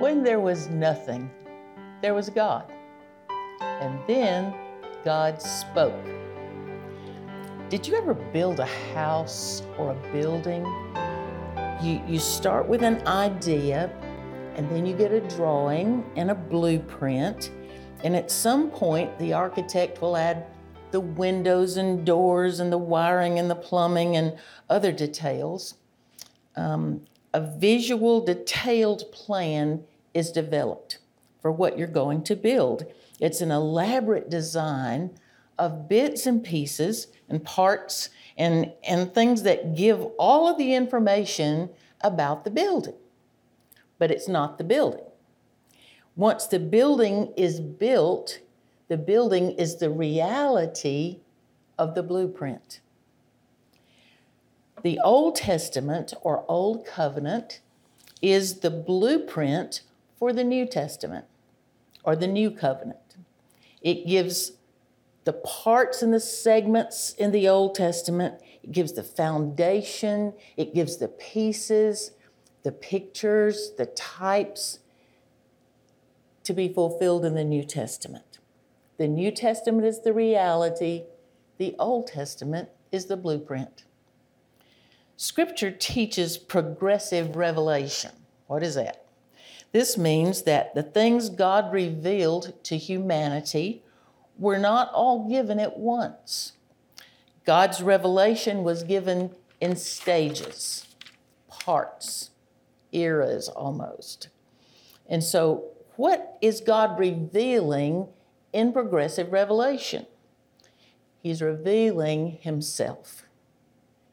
When there was nothing, there was God. And then God spoke. Did you ever build a house or a building? You, you start with an idea, and then you get a drawing and a blueprint. And at some point, the architect will add the windows and doors and the wiring and the plumbing and other details. Um, a visual, detailed plan is developed for what you're going to build. It's an elaborate design of bits and pieces and parts and, and things that give all of the information about the building. But it's not the building. Once the building is built, the building is the reality of the blueprint. The Old Testament or Old Covenant is the blueprint for the New Testament or the New Covenant. It gives the parts and the segments in the Old Testament, it gives the foundation, it gives the pieces, the pictures, the types to be fulfilled in the New Testament. The New Testament is the reality, the Old Testament is the blueprint. Scripture teaches progressive revelation. What is that? This means that the things God revealed to humanity were not all given at once. God's revelation was given in stages, parts, eras almost. And so, what is God revealing in progressive revelation? He's revealing Himself.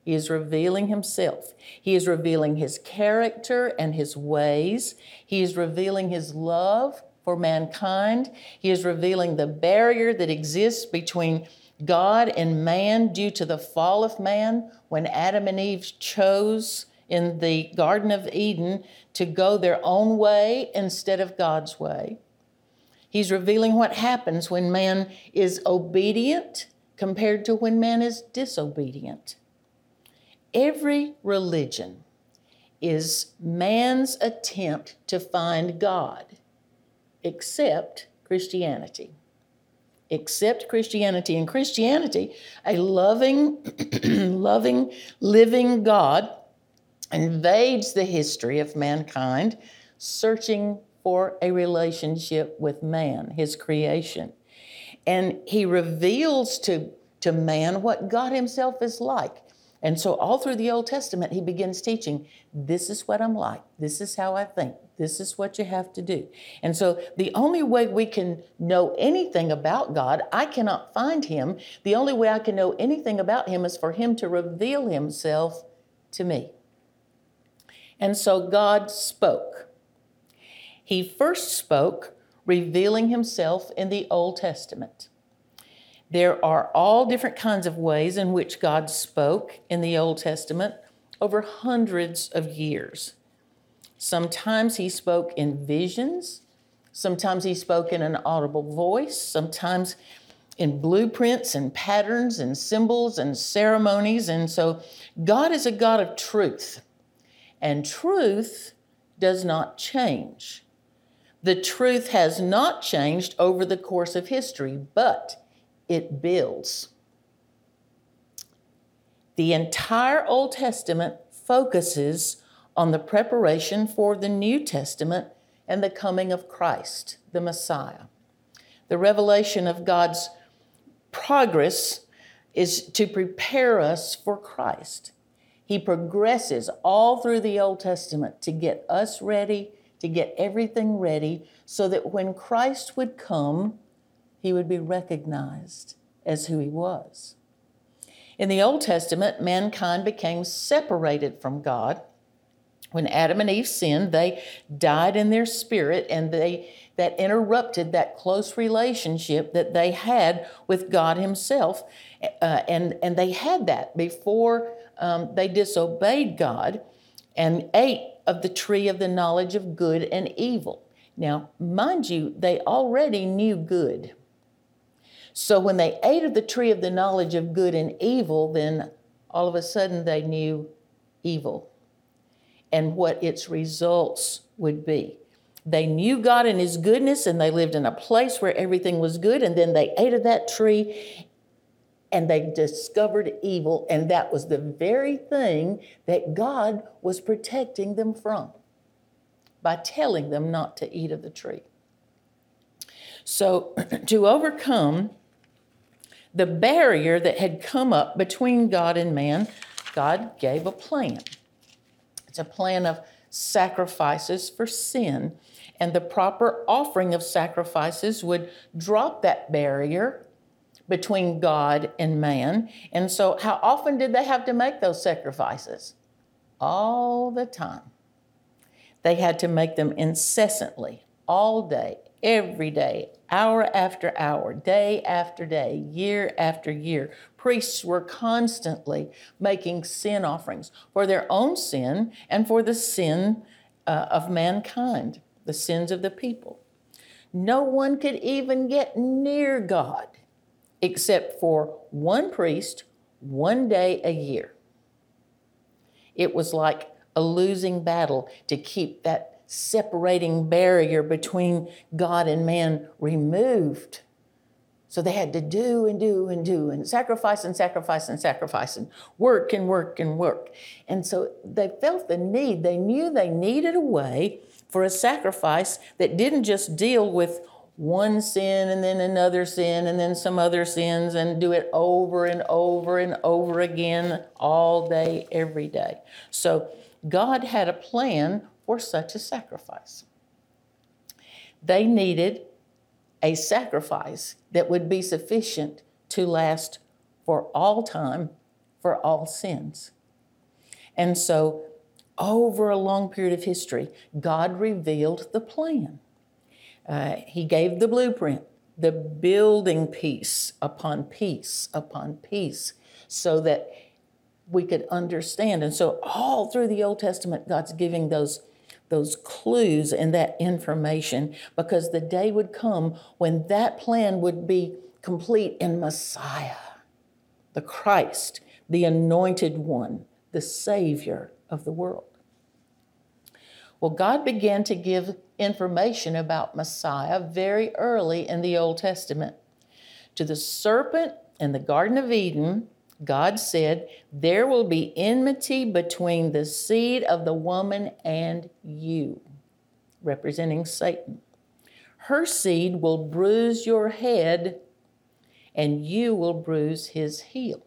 He is revealing himself. He is revealing his character and his ways. He is revealing his love for mankind. He is revealing the barrier that exists between God and man due to the fall of man when Adam and Eve chose in the Garden of Eden to go their own way instead of God's way. He's revealing what happens when man is obedient compared to when man is disobedient. Every religion is man's attempt to find God, except Christianity. Except Christianity. In Christianity, a loving, loving, living God invades the history of mankind, searching for a relationship with man, his creation. And he reveals to, to man what God himself is like. And so, all through the Old Testament, he begins teaching this is what I'm like, this is how I think, this is what you have to do. And so, the only way we can know anything about God, I cannot find him. The only way I can know anything about him is for him to reveal himself to me. And so, God spoke. He first spoke, revealing himself in the Old Testament. There are all different kinds of ways in which God spoke in the Old Testament over hundreds of years. Sometimes he spoke in visions, sometimes he spoke in an audible voice, sometimes in blueprints and patterns and symbols and ceremonies. And so God is a God of truth, and truth does not change. The truth has not changed over the course of history, but it builds. The entire Old Testament focuses on the preparation for the New Testament and the coming of Christ, the Messiah. The revelation of God's progress is to prepare us for Christ. He progresses all through the Old Testament to get us ready, to get everything ready, so that when Christ would come, he would be recognized as who he was. In the Old Testament, mankind became separated from God. When Adam and Eve sinned, they died in their spirit and they that interrupted that close relationship that they had with God Himself. Uh, and, and they had that before um, they disobeyed God and ate of the tree of the knowledge of good and evil. Now, mind you, they already knew good. So when they ate of the tree of the knowledge of good and evil, then all of a sudden they knew evil and what its results would be. They knew God and His goodness, and they lived in a place where everything was good, and then they ate of that tree and they discovered evil, and that was the very thing that God was protecting them from by telling them not to eat of the tree. So, to overcome the barrier that had come up between God and man, God gave a plan. It's a plan of sacrifices for sin. And the proper offering of sacrifices would drop that barrier between God and man. And so, how often did they have to make those sacrifices? All the time. They had to make them incessantly, all day, every day, hour after hour, day after day, year after year. Priests were constantly making sin offerings for their own sin and for the sin uh, of mankind, the sins of the people. No one could even get near God except for one priest, one day a year. It was like a losing battle to keep that separating barrier between God and man removed. So they had to do and do and do and sacrifice and sacrifice and sacrifice and work and work and work. And so they felt the need, they knew they needed a way for a sacrifice that didn't just deal with one sin and then another sin and then some other sins and do it over and over and over again all day, every day. So God had a plan for such a sacrifice. They needed a sacrifice that would be sufficient to last for all time, for all sins. And so, over a long period of history, God revealed the plan. Uh, he gave the blueprint, the building piece upon piece upon piece, so that we could understand. And so, all through the Old Testament, God's giving those, those clues and that information because the day would come when that plan would be complete in Messiah, the Christ, the anointed one, the Savior of the world. Well, God began to give information about Messiah very early in the Old Testament. To the serpent in the Garden of Eden, God said, There will be enmity between the seed of the woman and you, representing Satan. Her seed will bruise your head, and you will bruise his heel.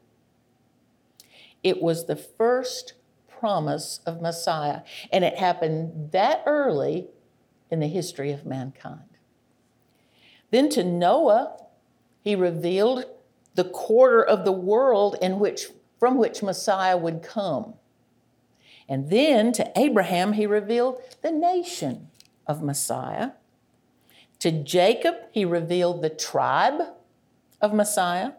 It was the first promise of Messiah. And it happened that early in the history of mankind. Then to Noah, he revealed the quarter of the world in which, from which Messiah would come. And then to Abraham, he revealed the nation of Messiah. To Jacob, he revealed the tribe of Messiah.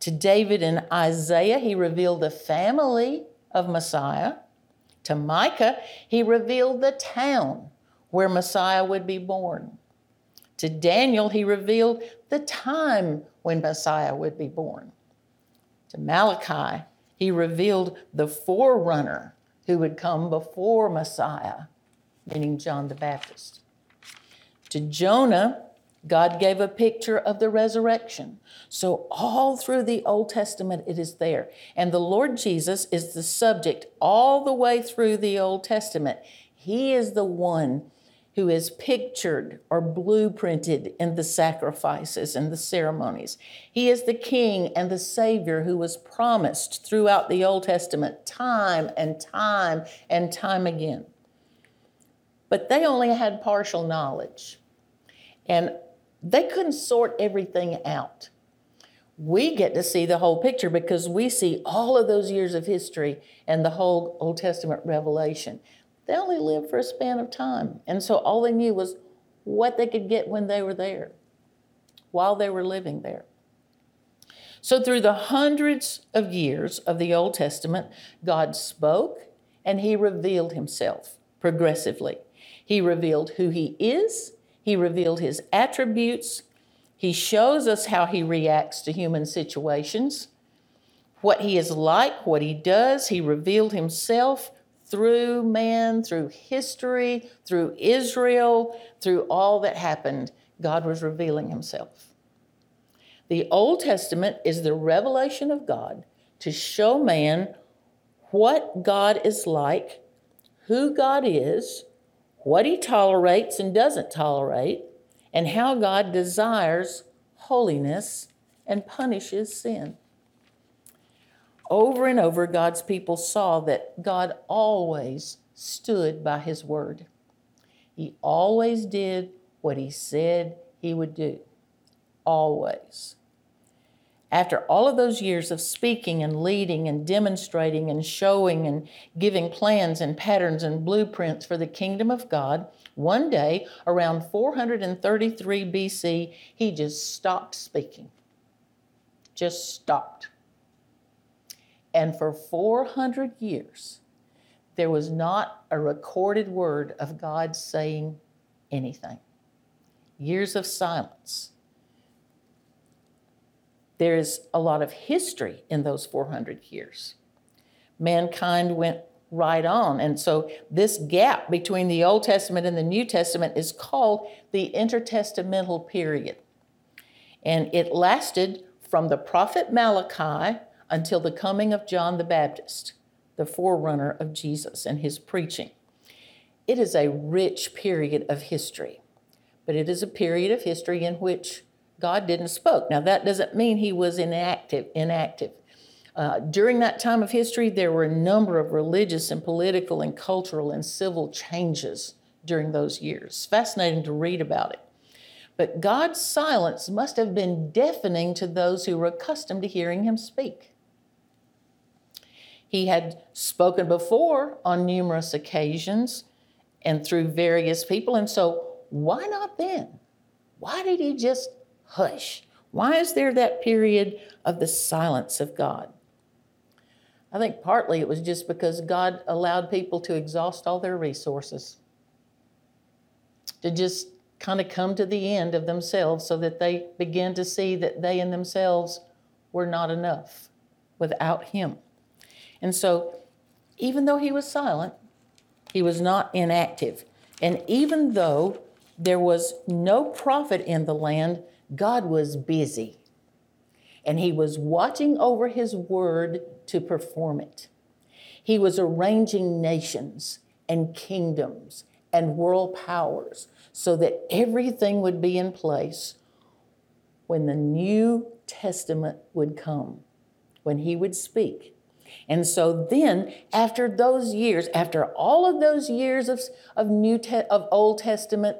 To David and Isaiah, he revealed the family of Messiah. To Micah, he revealed the town where Messiah would be born. To Daniel, he revealed the time when Messiah would be born. To Malachi, he revealed the forerunner who would come before Messiah, meaning John the Baptist. To Jonah, God gave a picture of the resurrection. So, all through the Old Testament, it is there. And the Lord Jesus is the subject all the way through the Old Testament. He is the one who is pictured or blueprinted in the sacrifices and the ceremonies. He is the King and the Savior who was promised throughout the Old Testament time and time and time again. But they only had partial knowledge. And they couldn't sort everything out. We get to see the whole picture because we see all of those years of history and the whole Old Testament revelation. They only lived for a span of time. And so all they knew was what they could get when they were there, while they were living there. So, through the hundreds of years of the Old Testament, God spoke and He revealed Himself progressively. He revealed who He is he revealed his attributes. He shows us how he reacts to human situations, what he is like, what he does. He revealed himself through man, through history, through Israel, through all that happened, God was revealing himself. The Old Testament is the revelation of God to show man what God is like, who God is, what he tolerates and doesn't tolerate, and how God desires holiness and punishes sin. Over and over, God's people saw that God always stood by his word. He always did what he said he would do. Always. After all of those years of speaking and leading and demonstrating and showing and giving plans and patterns and blueprints for the kingdom of God, one day around 433 BC, he just stopped speaking. Just stopped. And for 400 years, there was not a recorded word of God saying anything. Years of silence. There is a lot of history in those 400 years. Mankind went right on. And so, this gap between the Old Testament and the New Testament is called the intertestamental period. And it lasted from the prophet Malachi until the coming of John the Baptist, the forerunner of Jesus and his preaching. It is a rich period of history, but it is a period of history in which God didn't spoke. Now that doesn't mean he was inactive. Inactive. Uh, during that time of history, there were a number of religious and political and cultural and civil changes during those years. Fascinating to read about it. But God's silence must have been deafening to those who were accustomed to hearing him speak. He had spoken before on numerous occasions and through various people. And so, why not then? Why did he just hush? Why is there that period of the silence of God? I think partly it was just because God allowed people to exhaust all their resources, to just kind of come to the end of themselves so that they begin to see that they and themselves were not enough without Him. And so, even though he was silent, he was not inactive. And even though there was no prophet in the land, God was busy. And he was watching over his word to perform it. He was arranging nations and kingdoms and world powers so that everything would be in place when the New Testament would come, when he would speak and so then, after those years, after all of those years of, of New Te- of Old Testament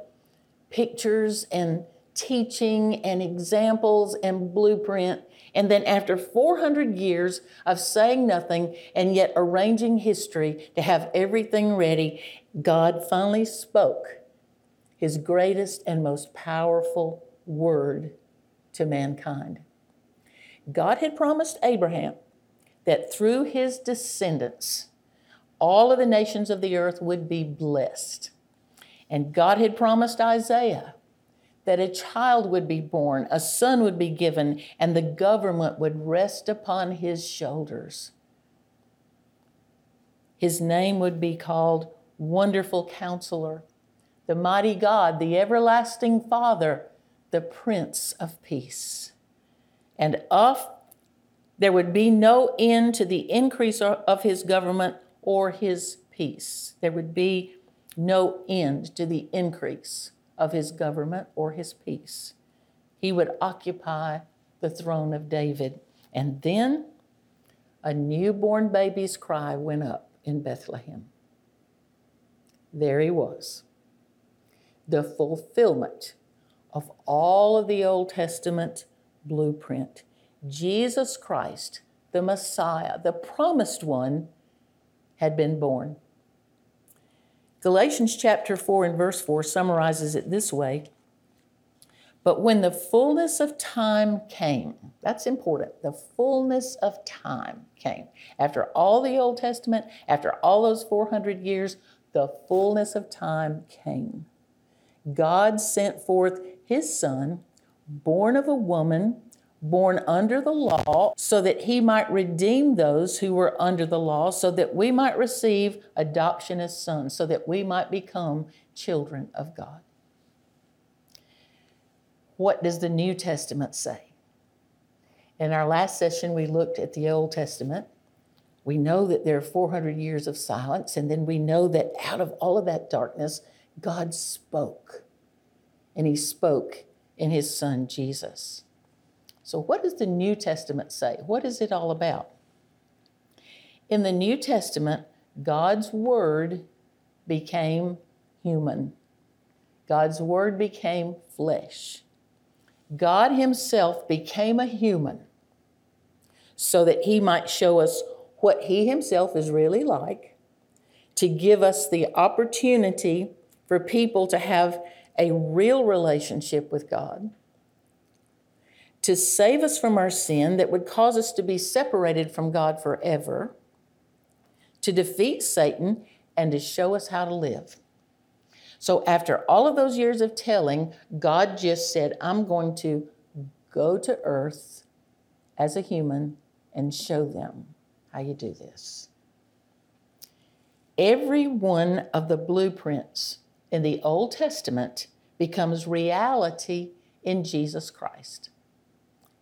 pictures and teaching and examples and blueprint, and then after 400 years of saying nothing and yet arranging history to have everything ready, God finally spoke his greatest and most powerful word to mankind. God had promised Abraham that through his descendants, all of the nations of the earth would be blessed. And God had promised Isaiah that a child would be born, a son would be given, and the government would rest upon his shoulders. His name would be called Wonderful Counselor, the Mighty God, the Everlasting Father, the Prince of Peace. And of there would be no end to the increase of his government or his peace. There would be no end to the increase of his government or his peace. He would occupy the throne of David. And then a newborn baby's cry went up in Bethlehem. There he was, the fulfillment of all of the Old Testament blueprint. Jesus Christ, the Messiah, the promised one, had been born. Galatians chapter 4 and verse 4 summarizes it this way But when the fullness of time came, that's important, the fullness of time came. After all the Old Testament, after all those 400 years, the fullness of time came. God sent forth his son, born of a woman born under the law, so that he might redeem those who were under the law, so that we might receive adoption as sons, so that we might become children of God. What does the New Testament say? In our last session, we looked at the Old Testament. We know that there are 400 years of silence, and then we know that out of all of that darkness, God spoke. And He spoke in His Son, Jesus. So, what does the New Testament say? What is it all about? In the New Testament, God's Word became human, God's Word became flesh. God Himself became a human so that He might show us what He Himself is really like, to give us the opportunity for people to have a real relationship with God to save us from our sin that would cause us to be separated from God forever, to defeat Satan, and to show us how to live. So, after all of those years of telling, God just said, I'm going to go to earth as a human and show them how you do this. Every one of the blueprints in the Old Testament becomes reality in Jesus Christ.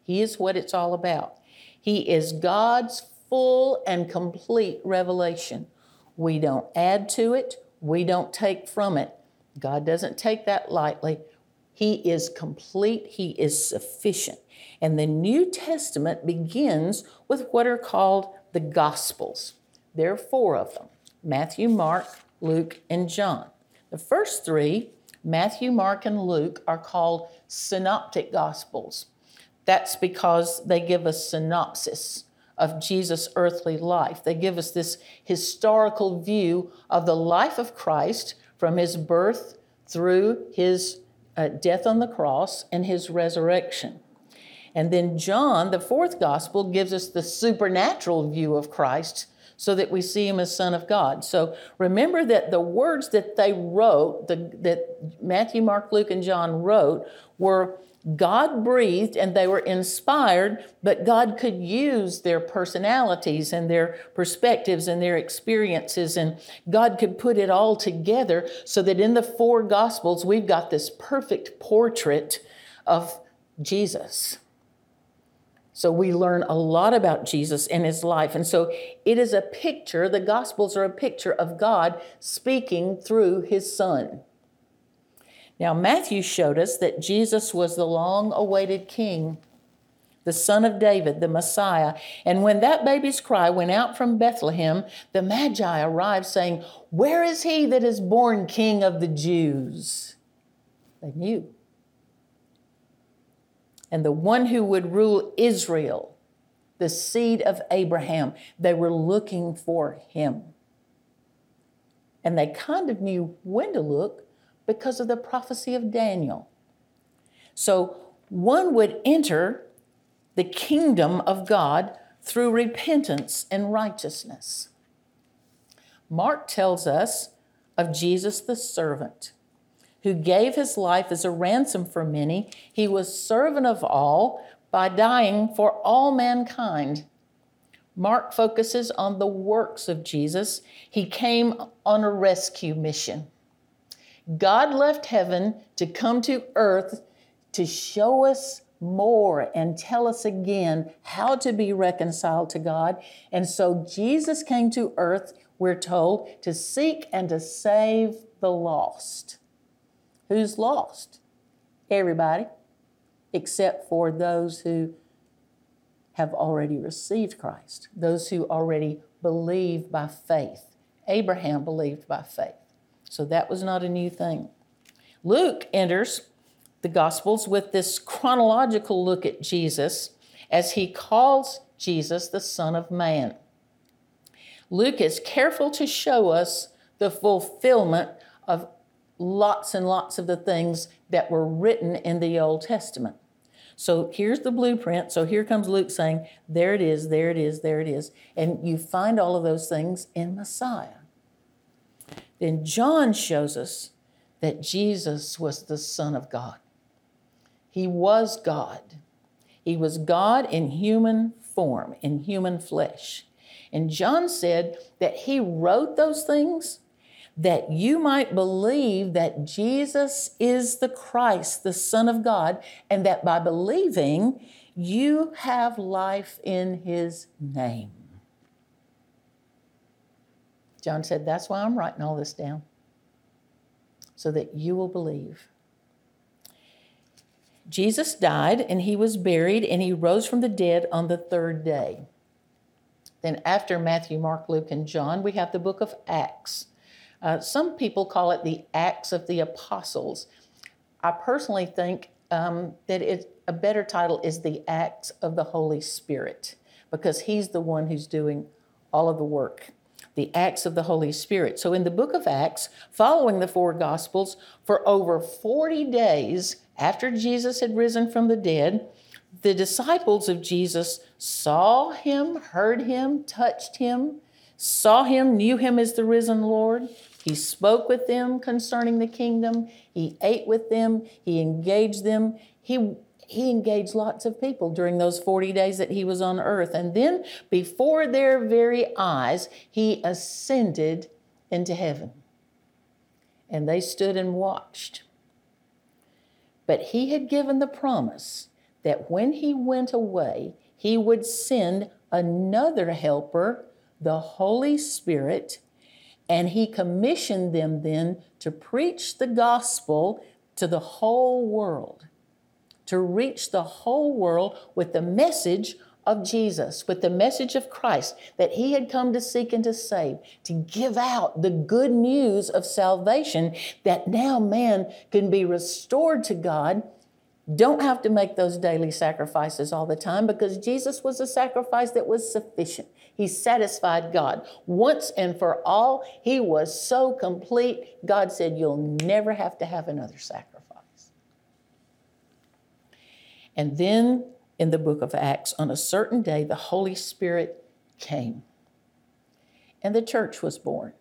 He is what it's all about. He is God's full and complete revelation. We don't add to it, we don't take from it. God doesn't take that lightly. He is complete, He is sufficient. And the New Testament begins with what are called the Gospels. There are four of them Matthew, Mark, Luke, and John. The first three, Matthew, Mark, and Luke, are called synoptic Gospels. That's because they give us synopsis of Jesus' earthly life. They give us this historical view of the life of Christ from his birth through his uh, death on the cross and his resurrection. And then John, the fourth gospel, gives us the supernatural view of Christ so that we see him as Son of God. So remember that the words that they wrote, the, that Matthew, Mark, Luke, and John wrote, were God breathed and they were inspired, but God could use their personalities and their perspectives and their experiences, and God could put it all together so that in the four Gospels, we've got this perfect portrait of Jesus. So we learn a lot about Jesus and his life. And so it is a picture, the Gospels are a picture of God speaking through his Son. Now, Matthew showed us that Jesus was the long awaited king, the son of David, the Messiah. And when that baby's cry went out from Bethlehem, the Magi arrived saying, Where is he that is born king of the Jews? They knew. And the one who would rule Israel, the seed of Abraham, they were looking for him. And they kind of knew when to look because of the prophecy of Daniel. So one would enter the kingdom of God through repentance and righteousness. Mark tells us of Jesus the servant who gave his life as a ransom for many. He was servant of all by dying for all mankind. Mark focuses on the works of Jesus. He came on a rescue mission. God left heaven to come to earth to show us more and tell us again how to be reconciled to God. And so Jesus came to earth, we're told, to seek and to save the lost. Who's lost? Everybody, except for those who have already received Christ, those who already believe by faith. Abraham believed by faith. So that was not a new thing. Luke enters the Gospels with this chronological look at Jesus as he calls Jesus the Son of Man. Luke is careful to show us the fulfillment of lots and lots of the things that were written in the Old Testament. So here's the blueprint. So here comes Luke saying, There it is, there it is, there it is. And you find all of those things in Messiah. Then John shows us that Jesus was the Son of God. He was God. He was God in human form, in human flesh. And John said that he wrote those things that you might believe that Jesus is the Christ, the Son of God, and that by believing, you have life in his name. John said, That's why I'm writing all this down, so that you will believe. Jesus died and he was buried and he rose from the dead on the third day. Then, after Matthew, Mark, Luke, and John, we have the book of Acts. Uh, some people call it the Acts of the Apostles. I personally think um, that it, a better title is the Acts of the Holy Spirit because he's the one who's doing all of the work. The Acts of the Holy Spirit. So, in the book of Acts, following the four Gospels, for over 40 days after Jesus had risen from the dead, the disciples of Jesus saw him, heard him, touched him, saw him, knew him as the risen Lord. He spoke with them concerning the kingdom. He ate with them. He engaged them. He, he engaged lots of people during those 40 days that he was on earth. And then, before their very eyes, he ascended into heaven. And they stood and watched. But he had given the promise that when he went away, he would send another helper, the Holy Spirit and he commissioned them then to preach the gospel to the whole world, to reach the whole world with the message of Jesus, with the message of Christ that he had come to seek and to save, to give out the good news of salvation that now man can be restored to God don't have to make those daily sacrifices all the time because Jesus was a sacrifice that was sufficient. He satisfied God. Once and for all, He was so complete, God said, You'll never have to have another sacrifice. And then in the book of Acts, on a certain day, the Holy Spirit came and the church was born.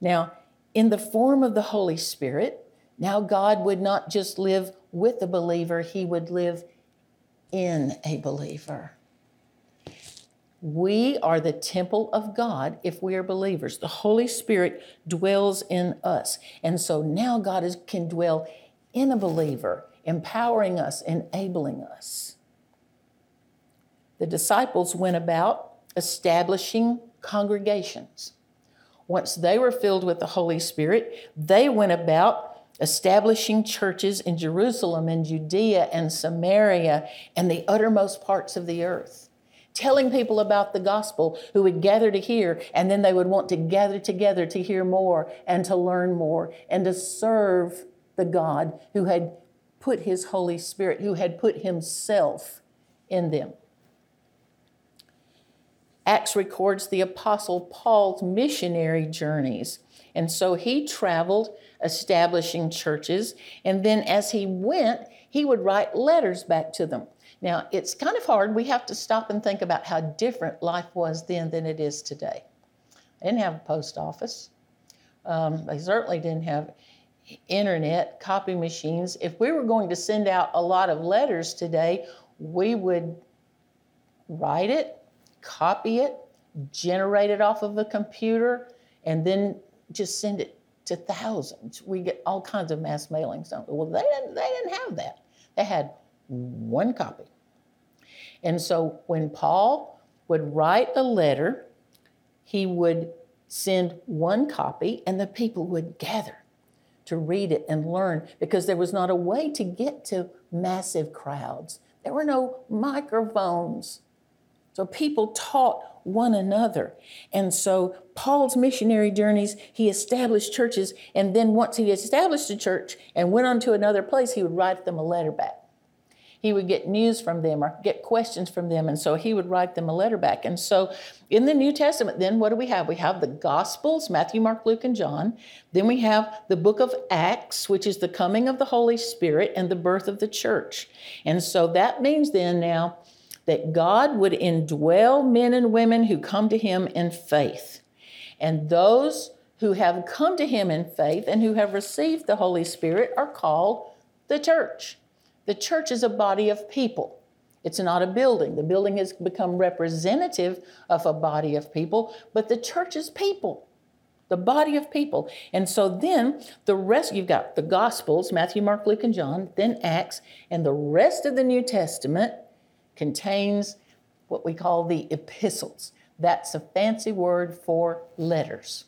Now, in the form of the Holy Spirit, now God would not just live with a believer, he would live in a believer. We are the temple of God if we are believers. The Holy Spirit dwells in us. And so now God is, can dwell in a believer, empowering us, enabling us. The disciples went about establishing congregations. Once they were filled with the Holy Spirit, they went about establishing churches in Jerusalem and Judea and Samaria and the uttermost parts of the earth, telling people about the gospel who would gather to hear, and then they would want to gather together to hear more and to learn more and to serve the God who had put his Holy Spirit, who had put himself in them. Acts records the Apostle Paul's missionary journeys. And so he traveled establishing churches. And then as he went, he would write letters back to them. Now, it's kind of hard. We have to stop and think about how different life was then than it is today. They didn't have a post office. Um, they certainly didn't have internet, copy machines. If we were going to send out a lot of letters today, we would write it, copy it, generate it off of a computer, and then just send it to thousands. We get all kinds of mass mailings. Well, they didn't, they didn't have that. They had one copy. And so when Paul would write a letter, he would send one copy and the people would gather to read it and learn because there was not a way to get to massive crowds. There were no microphones. So people taught one another. And so Paul's missionary journeys, he established churches, and then once he established a church and went on to another place, he would write them a letter back. He would get news from them or get questions from them, and so he would write them a letter back. And so in the New Testament, then what do we have? We have the Gospels Matthew, Mark, Luke, and John. Then we have the book of Acts, which is the coming of the Holy Spirit and the birth of the church. And so that means then now, that God would indwell men and women who come to Him in faith. And those who have come to Him in faith and who have received the Holy Spirit are called the church. The church is a body of people. It's not a building. The building has become representative of a body of people, but the church is people, the body of people. And so then the rest, you've got the Gospels Matthew, Mark, Luke, and John, then Acts, and the rest of the New Testament contains what we call the epistles. That's a fancy word for letters.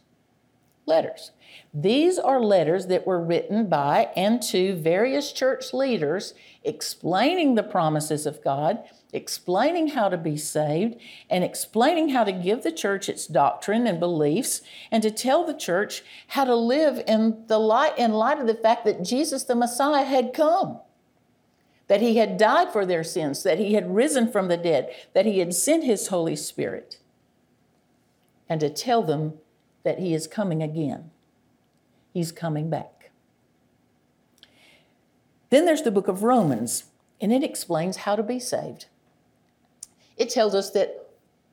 Letters. These are letters that were written by and to various church leaders explaining the promises of God, explaining how to be saved, and explaining how to give the church its doctrine and beliefs, and to tell the church how to live in the light in light of the fact that Jesus the Messiah had come. That he had died for their sins, that he had risen from the dead, that he had sent his Holy Spirit, and to tell them that he is coming again. He's coming back. Then there's the book of Romans, and it explains how to be saved. It tells us that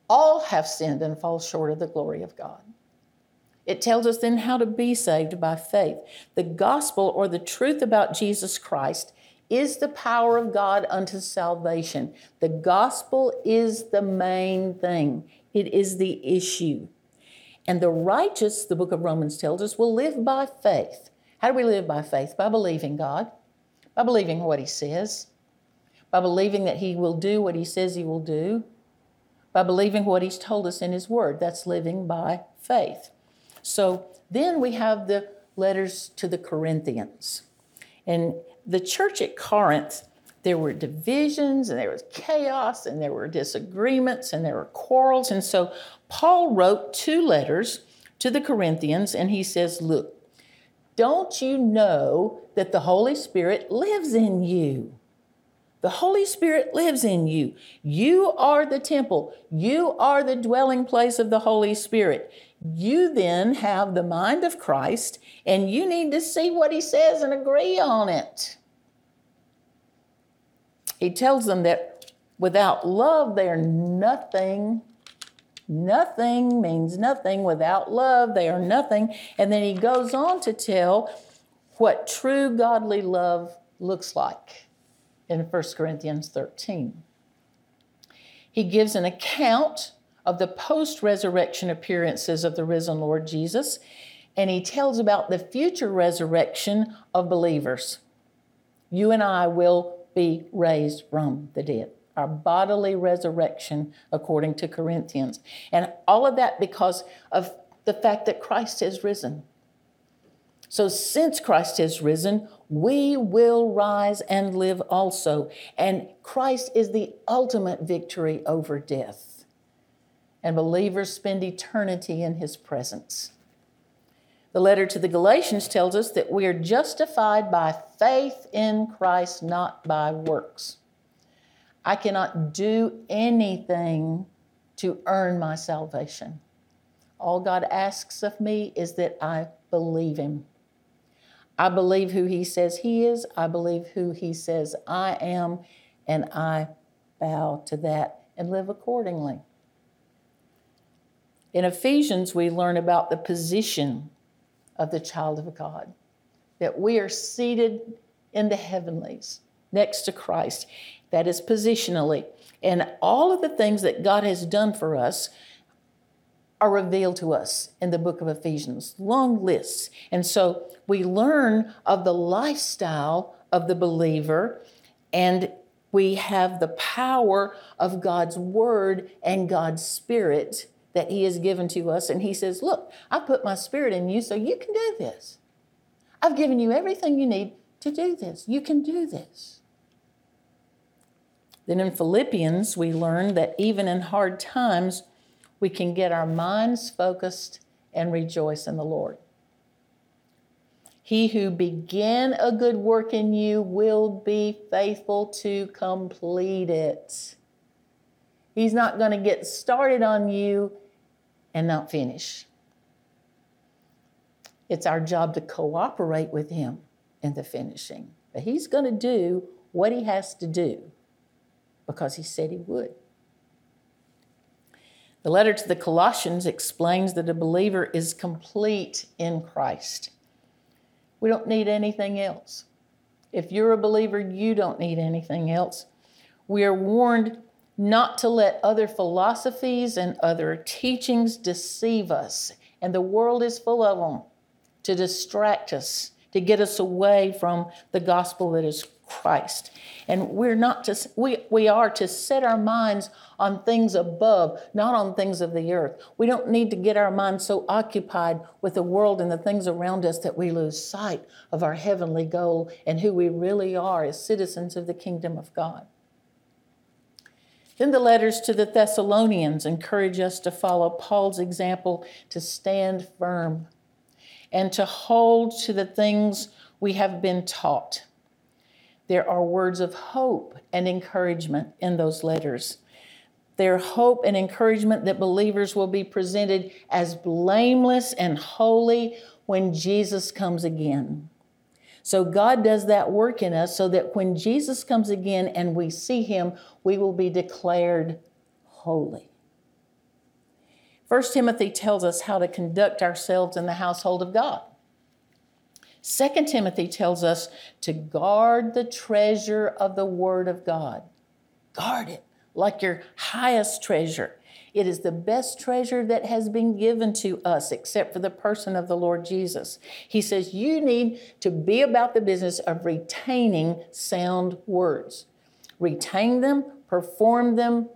all have sinned and fall short of the glory of God. It tells us then how to be saved by faith. The gospel or the truth about Jesus Christ is the power of God unto salvation. The gospel is the main thing, it is the issue. And the righteous, the book of Romans tells us, will live by faith. How do we live by faith? By believing God, by believing what He says, by believing that He will do what He says He will do, by believing what He's told us in His Word. That's living by faith. So then we have the letters to the Corinthians. And the church at Corinth, there were divisions and there was chaos and there were disagreements and there were quarrels. And so Paul wrote two letters to the Corinthians and he says, Look, don't you know that the Holy Spirit lives in you? The Holy Spirit lives in you. You are the temple. You are the dwelling place of the Holy Spirit. You then have the mind of Christ, and you need to see what he says and agree on it. He tells them that without love, they are nothing Nothing means nothing without love. They are nothing. And then he goes on to tell what true godly love looks like in 1 Corinthians 13. He gives an account of the post resurrection appearances of the risen Lord Jesus, and he tells about the future resurrection of believers. You and I will be raised from the dead our bodily resurrection according to Corinthians. And all of that because of the fact that Christ has risen. So, since Christ has risen, we will rise and live also. And Christ is the ultimate victory over death. And believers spend eternity in his presence. The letter to the Galatians tells us that we are justified by faith in Christ, not by works. I cannot do anything to earn my salvation. All God asks of me is that I believe Him. I believe who He says He is, I believe who He says I am, and I bow to that and live accordingly. In Ephesians, we learn about the position of the child of God, that we are seated in the heavenlies next to Christ. That is positionally. And all of the things that God has done for us are revealed to us in the book of Ephesians, long lists. And so we learn of the lifestyle of the believer, and we have the power of God's word and God's spirit that He has given to us. And He says, Look, I put my spirit in you so you can do this. I've given you everything you need to do this. You can do this. Then in Philippians, we learn that even in hard times, we can get our minds focused and rejoice in the Lord. He who began a good work in you will be faithful to complete it. He's not going to get started on you and not finish. It's our job to cooperate with Him in the finishing. But He's going to do what He has to do because he said he would. The letter to the Colossians explains that a believer is complete in Christ. We don't need anything else. If you're a believer, you don't need anything else. We are warned not to let other philosophies and other teachings deceive us. And the world is full of them to distract us, to get us away from the gospel that is Christ. And we're not to, we, we are to set our minds on things above, not on things of the earth. We don't need to get our minds so occupied with the world and the things around us that we lose sight of our heavenly goal and who we really are as citizens of the kingdom of God. Then the letters to the Thessalonians encourage us to follow Paul's example to stand firm and to hold to the things we have been taught. There are words of hope and encouragement in those letters. Their hope and encouragement that believers will be presented as blameless and holy when Jesus comes again. So God does that work in us so that when Jesus comes again and we see him, we will be declared holy. First Timothy tells us how to conduct ourselves in the household of God. Second Timothy tells us to guard the treasure of the Word of God. Guard it like your highest treasure. It is the best treasure that has been given to us, except for the person of the Lord Jesus. He says you need to be about the business of retaining sound words. Retain them, perform them,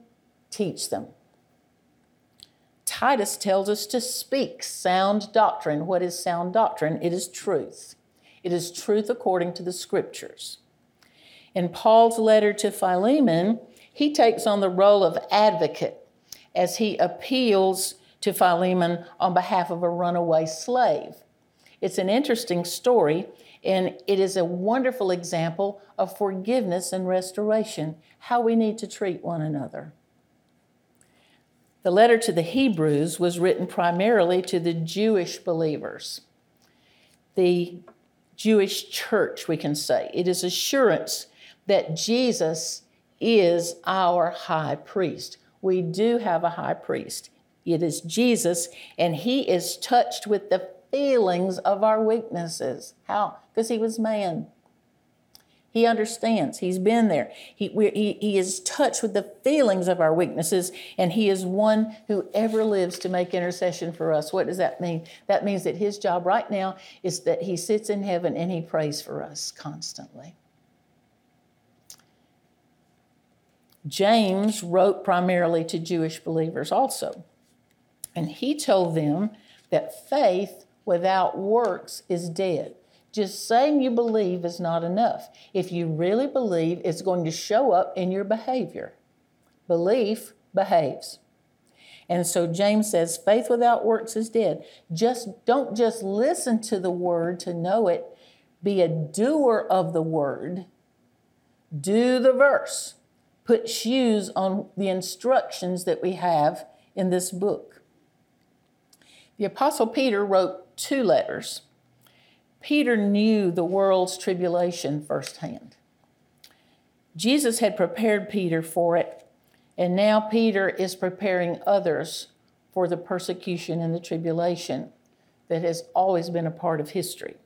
teach them. Titus tells us to speak sound doctrine. What is sound doctrine? It is truth. It is truth according to the scriptures. In Paul's letter to Philemon, he takes on the role of advocate as he appeals to Philemon on behalf of a runaway slave. It's an interesting story, and it is a wonderful example of forgiveness and restoration, how we need to treat one another. The letter to the Hebrews was written primarily to the Jewish believers, the Jewish church, we can say. It is assurance that Jesus is our high priest we do have a high priest. It is Jesus, and he is touched with the feelings of our weaknesses. How? Because he was man. He understands. He's been there. He, he, he is touched with the feelings of our weaknesses, and He is one who ever lives to make intercession for us. What does that mean? That means that His job right now is that He sits in heaven and He prays for us constantly. James wrote primarily to Jewish believers also. And he told them that faith without works is dead. Just saying you believe is not enough. If you really believe, it's going to show up in your behavior. Belief behaves. And so James says faith without works is dead. Just don't just listen to the word to know it. Be a doer of the word. Do the verse put shoes on the instructions that we have in this book. The Apostle Peter wrote two letters. Peter knew the world's tribulation firsthand. Jesus had prepared Peter for it, and now Peter is preparing others for the persecution and the tribulation that has always been a part of history.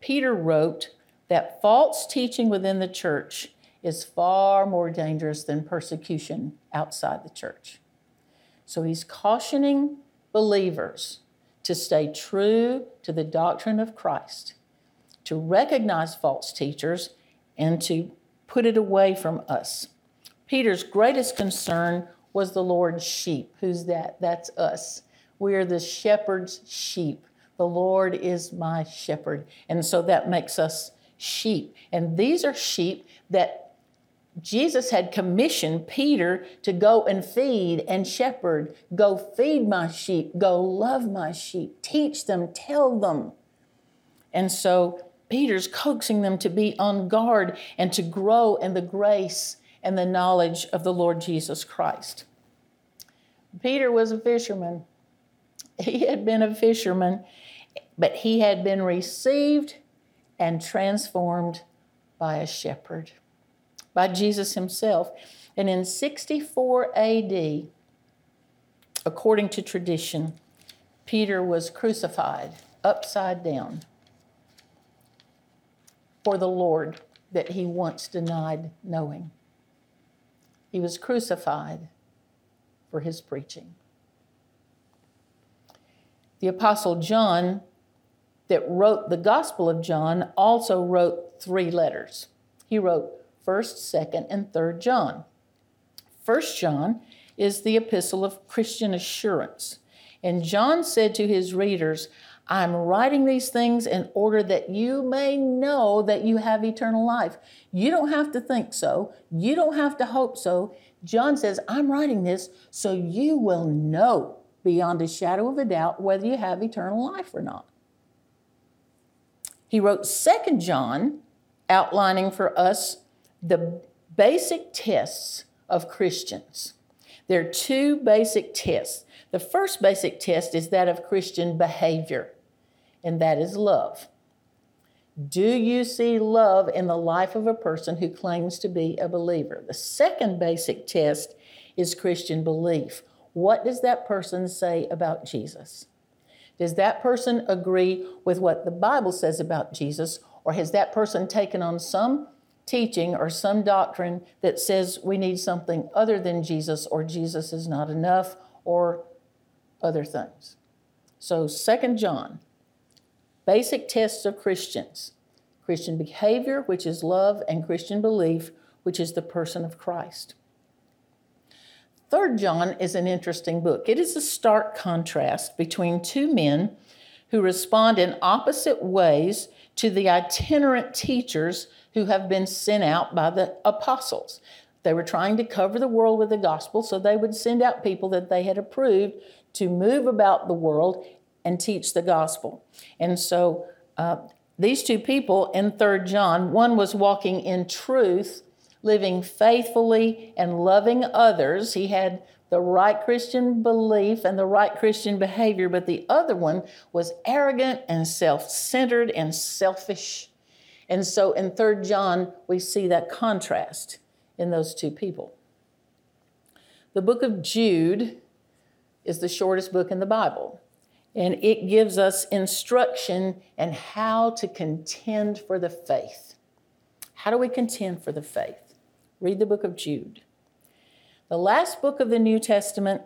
Peter wrote that false teaching within the church is far more dangerous than persecution outside the church. So he's cautioning believers to stay true to the doctrine of Christ, to recognize false teachers, and to put it away from us. Peter's greatest concern was the Lord's sheep. Who's that? That's us. We are the shepherd's sheep. The Lord is my shepherd. And so that makes us sheep. And these are sheep that Jesus had commissioned Peter to go and feed and shepherd. Go feed my sheep. Go love my sheep. Teach them, tell them. And so Peter's coaxing them to be on guard and to grow in the grace and the knowledge of the Lord Jesus Christ. Peter was a fisherman. He had been a fisherman, but he had been received and transformed by a shepherd by Jesus himself. And in 64 AD, according to tradition, Peter was crucified upside down. for the Lord that he once denied knowing. He was crucified for his preaching. The Apostle John, that wrote the Gospel of John, also wrote three letters. He wrote 1st, 2nd, and 3rd John. 1st John is the epistle of Christian assurance. And John said to his readers, I'm writing these things in order that you may know that you have eternal life. You don't have to think so. You don't have to hope so. John says, I'm writing this so you will know beyond a shadow of a doubt whether you have eternal life or not. He wrote Second John, outlining for us the basic tests of Christians. There are two basic tests. The first basic test is that of Christian behavior and that is love. Do you see love in the life of a person who claims to be a believer? The second basic test is Christian belief. What does that person say about Jesus? Does that person agree with what the Bible says about Jesus, or has that person taken on some teaching or some doctrine that says we need something other than Jesus, or Jesus is not enough, or other things? So, Second John basic tests of Christians Christian behavior, which is love, and Christian belief, which is the person of Christ. Third John is an interesting book. It is a stark contrast between two men who respond in opposite ways to the itinerant teachers who have been sent out by the apostles. They were trying to cover the world with the gospel, so they would send out people that they had approved to move about the world and teach the gospel. And so uh, these two people in Third John, one was walking in truth, living faithfully and loving others. He had the right Christian belief and the right Christian behavior, but the other one was arrogant and self centered and selfish. And so in Third John, we see that contrast in those two people. The book of Jude is the shortest book in the Bible and it gives us instruction and how to contend for the faith. How do we contend for the faith? Read the book of Jude. The last book of the New Testament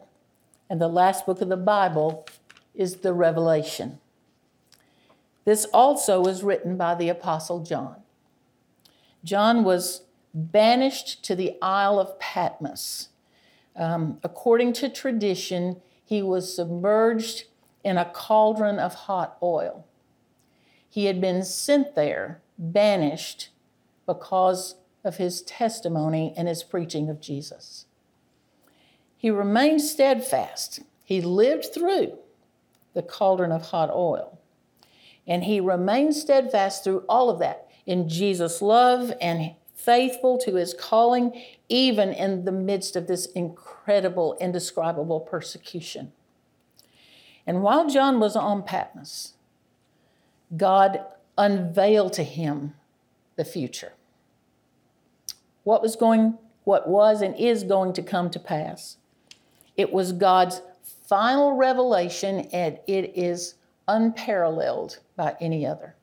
and the last book of the Bible is the Revelation. This also was written by the Apostle John. John was banished to the Isle of Patmos. Um, according to tradition, he was submerged in a cauldron of hot oil. He had been sent there, banished, because of his testimony and his preaching of Jesus. He remained steadfast. He lived through the cauldron of hot oil. And he remained steadfast through all of that in Jesus' love and faithful to his calling, even in the midst of this incredible, indescribable persecution. And while John was on Patmos, God unveiled to him the future. What was going what was and is going to come to pass. It was God's final revelation and it is unparalleled by any other.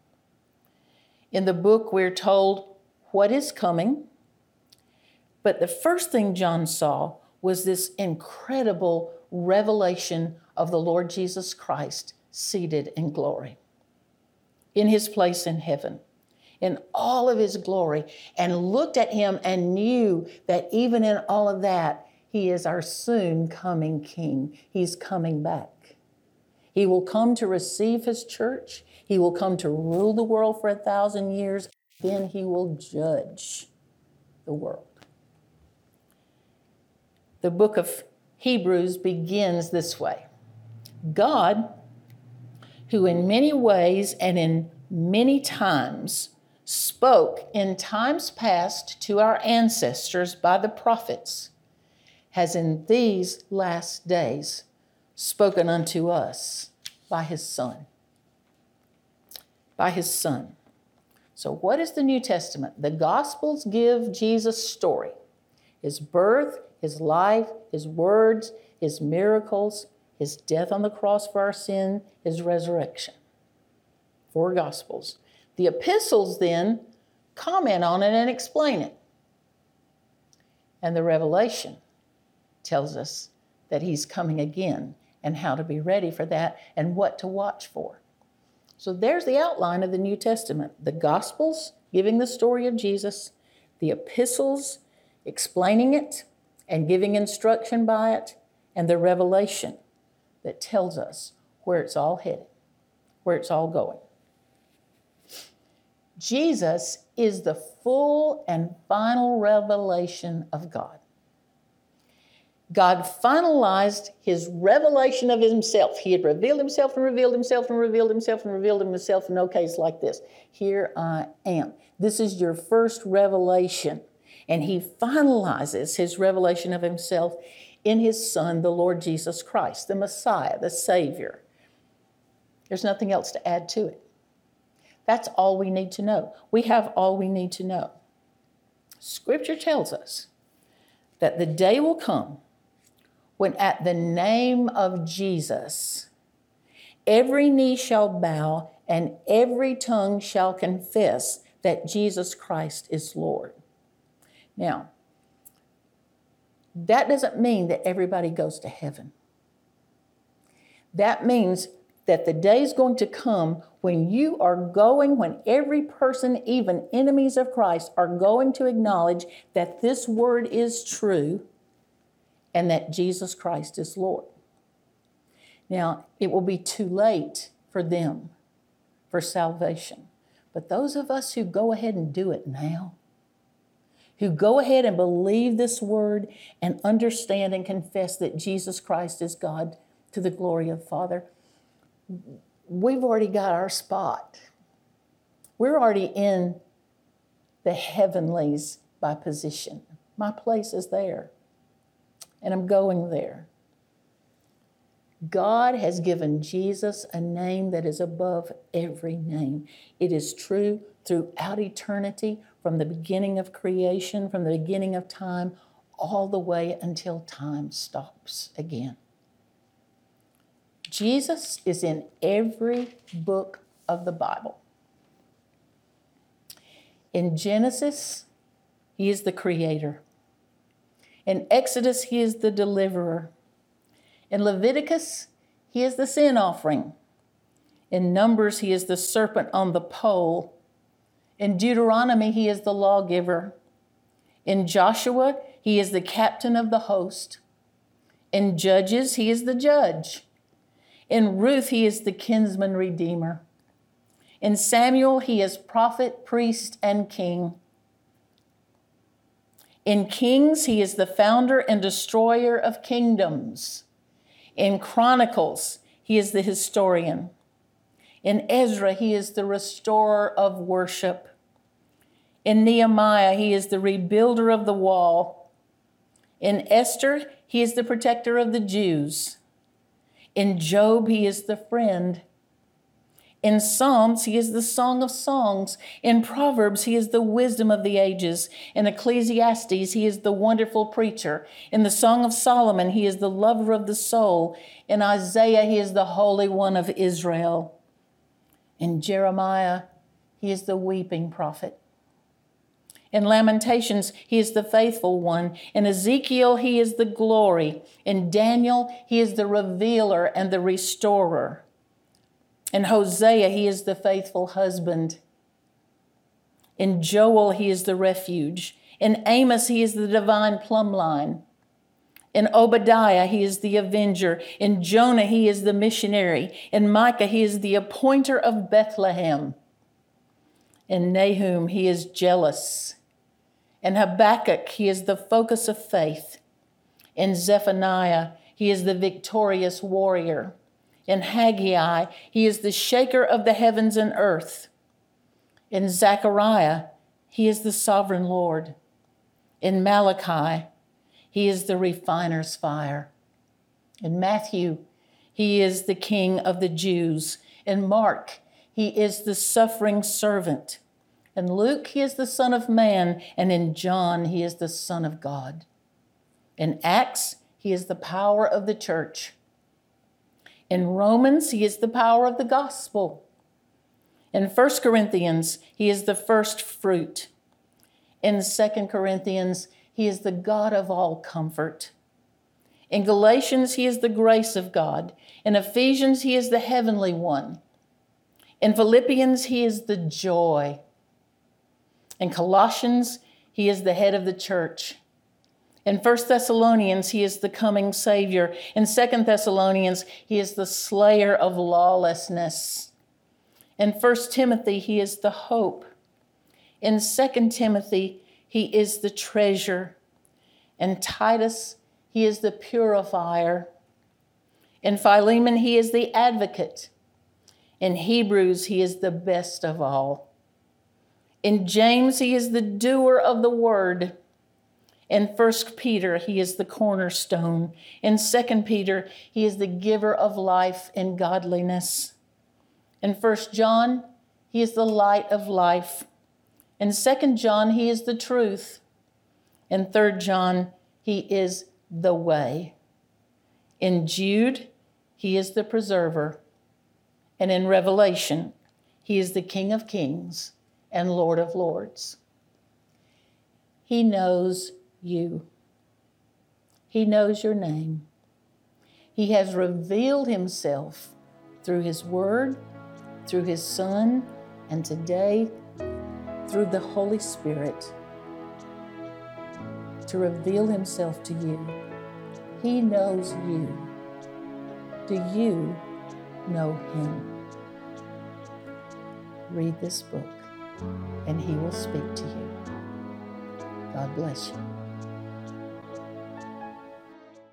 In the book we're told what is coming, but the first thing John saw was this incredible revelation of the Lord Jesus Christ seated in glory, in his place in heaven, in all of his glory, and looked at him and knew that even in all of that, he is our soon coming king. He's coming back. He will come to receive his church. He will come to rule the world for a thousand years. Then he will judge the world. The book of Hebrews begins this way God, who in many ways and in many times spoke in times past to our ancestors by the prophets, has in these last days spoken unto us by his Son. By his Son. So, what is the New Testament? The Gospels give Jesus' story his birth, his life, his words, his miracles, his death on the cross for our sin, his resurrection. Four Gospels. The epistles then comment on it and explain it. And the revelation tells us that he's coming again and how to be ready for that and what to watch for. So there's the outline of the New Testament the Gospels giving the story of Jesus, the epistles explaining it and giving instruction by it, and the revelation that tells us where it's all headed, where it's all going. Jesus is the full and final revelation of God. God finalized his revelation of himself. He had revealed himself and revealed himself and revealed himself and revealed himself in no case like this. Here I am. This is your first revelation. And he finalizes his revelation of himself in his Son, the Lord Jesus Christ, the Messiah, the Savior. There's nothing else to add to it. That's all we need to know. We have all we need to know. Scripture tells us that the day will come when, at the name of Jesus, every knee shall bow and every tongue shall confess that Jesus Christ is Lord. Now, that doesn't mean that everybody goes to heaven. That means that the day is going to come when you are going, when every person, even enemies of Christ, are going to acknowledge that this word is true and that Jesus Christ is Lord. Now, it will be too late for them for salvation. But those of us who go ahead and do it now, who go ahead and believe this word and understand and confess that Jesus Christ is God to the glory of the Father, we've already got our spot. We're already in the heavenlies by position. My place is there, and I'm going there. God has given Jesus a name that is above every name. It is true throughout eternity, from the beginning of creation, from the beginning of time, all the way until time stops again. Jesus is in every book of the Bible. In Genesis, he is the creator. In Exodus, he is the deliverer. In Leviticus, he is the sin offering. In Numbers, he is the serpent on the pole. In Deuteronomy, he is the lawgiver. In Joshua, he is the captain of the host. In Judges, he is the judge. In Ruth, he is the kinsman redeemer. In Samuel, he is prophet, priest, and king. In Kings, he is the founder and destroyer of kingdoms. In Chronicles, he is the historian. In Ezra, he is the restorer of worship. In Nehemiah, he is the rebuilder of the wall. In Esther, he is the protector of the Jews. In Job, he is the friend. In Psalms, he is the song of songs. In Proverbs, he is the wisdom of the ages. In Ecclesiastes, he is the wonderful preacher. In the Song of Solomon, he is the lover of the soul. In Isaiah, he is the Holy One of Israel. In Jeremiah, he is the weeping prophet. In Lamentations, he is the faithful one. In Ezekiel, he is the glory. In Daniel, he is the revealer and the restorer. In Hosea, he is the faithful husband. In Joel, he is the refuge. In Amos, he is the divine plumb line. In Obadiah, he is the avenger. In Jonah, he is the missionary. In Micah, he is the appointer of Bethlehem. In Nahum, he is jealous. In Habakkuk, he is the focus of faith. In Zephaniah, he is the victorious warrior. In Haggai, he is the shaker of the heavens and earth. In Zechariah, he is the sovereign Lord. In Malachi, he is the refiner's fire. In Matthew, he is the king of the Jews. In Mark, he is the suffering servant. In Luke, he is the Son of Man. And in John, he is the Son of God. In Acts, he is the power of the church. In Romans, he is the power of the gospel. In 1 Corinthians, he is the first fruit. In 2 Corinthians, he is the God of all comfort. In Galatians, he is the grace of God. In Ephesians, he is the heavenly one. In Philippians, he is the joy. In Colossians, he is the head of the church. In 1 Thessalonians, he is the coming Savior. In 2 Thessalonians, he is the slayer of lawlessness. In 1 Timothy, he is the hope. In 2 Timothy, he is the treasure. In Titus, he is the purifier. In Philemon, he is the advocate. In Hebrews, he is the best of all. In James, he is the doer of the word. In 1 Peter, he is the cornerstone. In 2 Peter, he is the giver of life and godliness. In 1 John, he is the light of life. In 2 John, he is the truth. In 3 John, he is the way. In Jude, he is the preserver. And in Revelation, he is the King of kings and Lord of lords. He knows you, He knows your name. He has revealed Himself through His Word, through His Son, and today through the Holy Spirit to reveal Himself to you. He knows you. Do you know Him? Read this book and He will speak to you. God bless you.